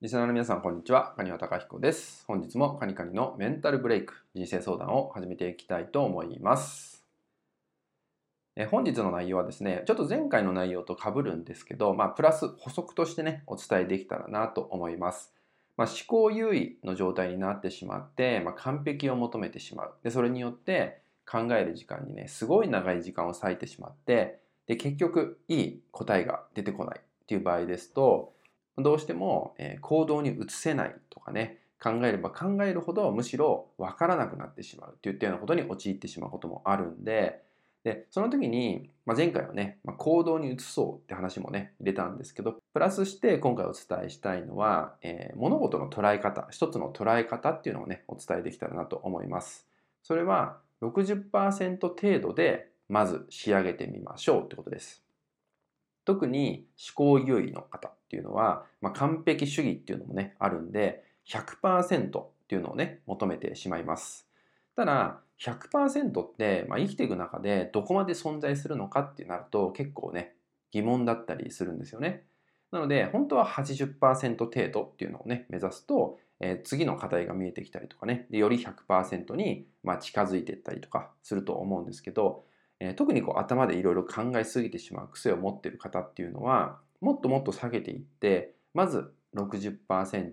リスナーの皆さん、こんにちは。カニワタカヒコです。本日もカニカニのメンタルブレイク、人生相談を始めていきたいと思います。え本日の内容はですね、ちょっと前回の内容と被るんですけど、まあ、プラス補足としてね、お伝えできたらなと思います。まあ、思考優位の状態になってしまって、まあ、完璧を求めてしまう。で、それによって考える時間にね、すごい長い時間を割いてしまって、で、結局、いい答えが出てこないっていう場合ですと、どうしても、行動に移せないとかね、考えれば考えるほどむしろ分からなくなってしまうっていったようなことに陥ってしまうこともあるんで、で、その時に、まあ、前回はね、まあ、行動に移そうって話もね、入れたんですけど、プラスして今回お伝えしたいのは、えー物事の捉え方、一つの捉え方っていうのをね、お伝えできたらなと思います。それは60%程度でまず仕上げてみましょうってことです。特に思考優位の方っていうのは、まあ、完璧主義っていうのもね、あるんで、100%っていうのをね、求めてしまいます。ただ、100%って、まあ、生きていく中でどこまで存在するのかってなると結構ね、疑問だったりするんですよね。なので、本当は80%程度っていうのをね、目指すと、えー次の課題が見えてきたりとかね、でより100%に、まあ、近づいていったりとかすると思うんですけど、えー特にこう頭でいろいろ考えすぎてしまう癖を持っている方っていうのはもっともっと下げていってまず60%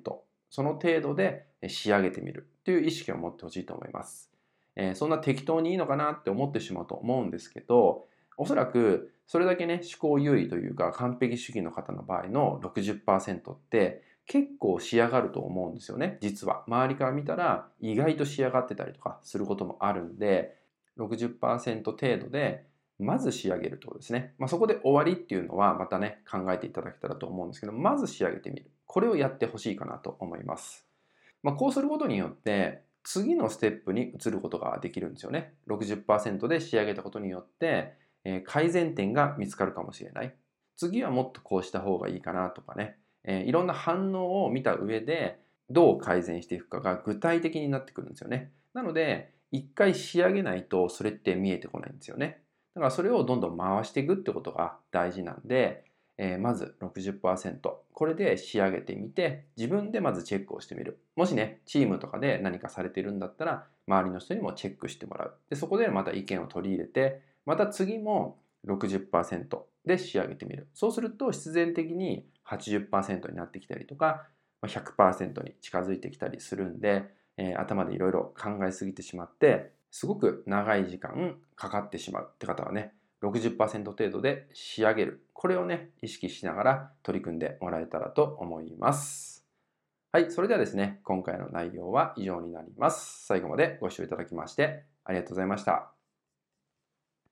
その程度で仕上げてみるっていう意識を持ってほしいと思います、えーそんな適当にいいのかなって思ってしまうと思うんですけどおそらくそれだけね思考優位というか完璧主義の方の場合の60%って結構仕上がると思うんですよね。実は。周りから見たら意外と仕上がってたりとかすることもあるんで60%程度でまず仕上げるってことですね。まあ、そこで終わりっていうのはまたね考えていただけたらと思うんですけどまず仕上げてみるこれをやってほしいかなと思います。まあ、こうすることによって次のステップに移ることができるんですよね。60%で仕上げたことによって、え改善点が見つかるかもしれない。次はもっとこうした方がいいかなとかね、えいろんな反応を見た上でどう改善していくかが具体的になってくるんですよね。なので一回仕上げないとそれって見えてこないんですよね。だからそれをどんどん回していくってことが大事なんで、えーまず60%これで仕上げてみて自分でまずチェックをしてみる。もしねチームとかで何かされてるんだったら周りの人にもチェックしてもらう。でそこでまた意見を取り入れてまた次も60%で仕上げてみる。そうすると必然的に80%になってきたりとか100%に近づいてきたりするんで、えー頭でいろいろ考えすぎてしまってすごく長い時間かかってしまうって方はね60%程度で仕上げる。これをね意識しながら取り組んでもらえたらと思います。はいそれではですね今回の内容は以上になります。最後までご視聴いただきましてありがとうございました。